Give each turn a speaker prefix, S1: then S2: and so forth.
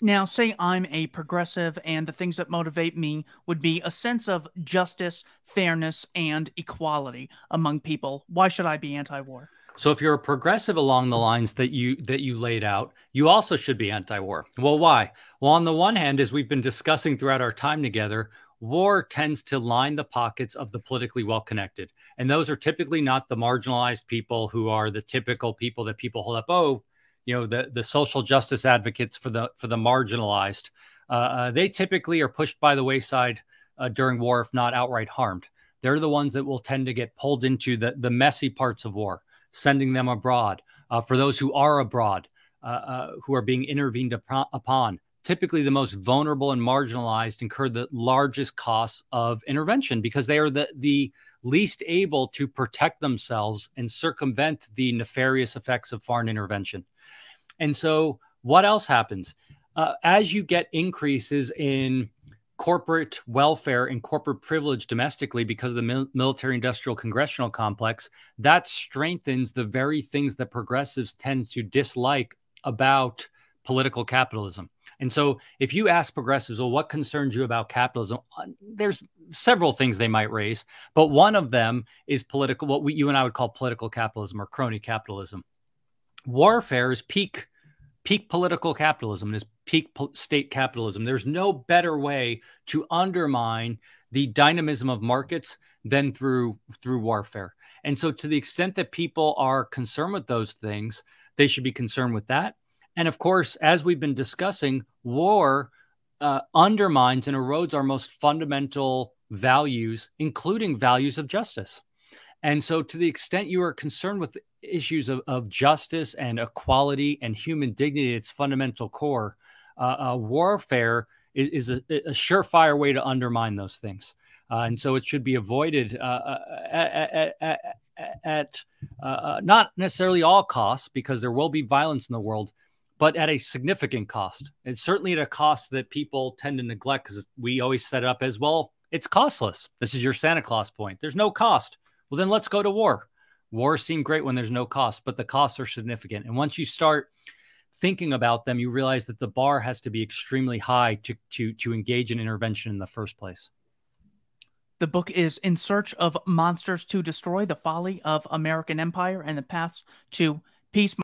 S1: Now, say I'm a progressive, and the things that motivate me would be a sense of justice, fairness, and equality among people. Why should I be anti war?
S2: So if you're a progressive along the lines that you that you laid out, you also should be anti-war. Well, why? Well, on the one hand, as we've been discussing throughout our time together, war tends to line the pockets of the politically well-connected. And those are typically not the marginalized people who are the typical people that people hold up, oh, you know, the the social justice advocates for the for the marginalized. Uh, uh, they typically are pushed by the wayside uh, during war, if not outright harmed. They're the ones that will tend to get pulled into the the messy parts of war sending them abroad. Uh, for those who are abroad, uh, uh, who are being intervened upon, typically the most vulnerable and marginalized incur the largest costs of intervention because they are the, the least able to protect themselves and circumvent the nefarious effects of foreign intervention. And so, what else happens? Uh, as you get increases in corporate welfare and corporate privilege domestically because of the mil- military industrial congressional complex that strengthens the very things that progressives tend to dislike about political capitalism and so if you ask progressives well what concerns you about capitalism uh, there's several things they might raise but one of them is political what we, you and i would call political capitalism or crony capitalism warfare is peak peak political capitalism and is peak state capitalism. There's no better way to undermine the dynamism of markets than through through warfare. And so to the extent that people are concerned with those things, they should be concerned with that. And of course, as we've been discussing, war uh, undermines and erodes our most fundamental values, including values of justice. And so, to the extent you are concerned with issues of, of justice and equality and human dignity its fundamental core, uh, uh, warfare is, is a, a, surefire way to undermine those things. Uh, and so, it should be avoided uh, uh, at, at, at uh, not necessarily all costs, because there will be violence in the world, but at a significant cost. And certainly at a cost that people tend to neglect because we always set it up as well. It's costless. This is your Santa Claus point. There's no cost well, then let's go to war. Wars seem great when there's no cost, but the costs are significant. And once you start thinking about them, you realize that the bar has to be extremely high to to to engage in intervention in the first place.
S1: The book is In Search of Monsters to Destroy the Folly of American Empire and the Paths to Peace.